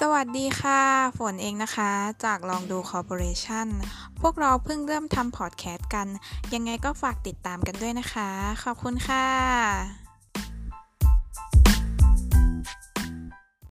สวัสดีค่ะ ฝนเองนะคะ จากลองดูคอร์ปอเรชั่นพวกเราเพิ่งเริ่มทำพอดแคสต์กัน ยังไงก็ฝากติดตามกันด้วยนะคะ ขอบคุณค่ะ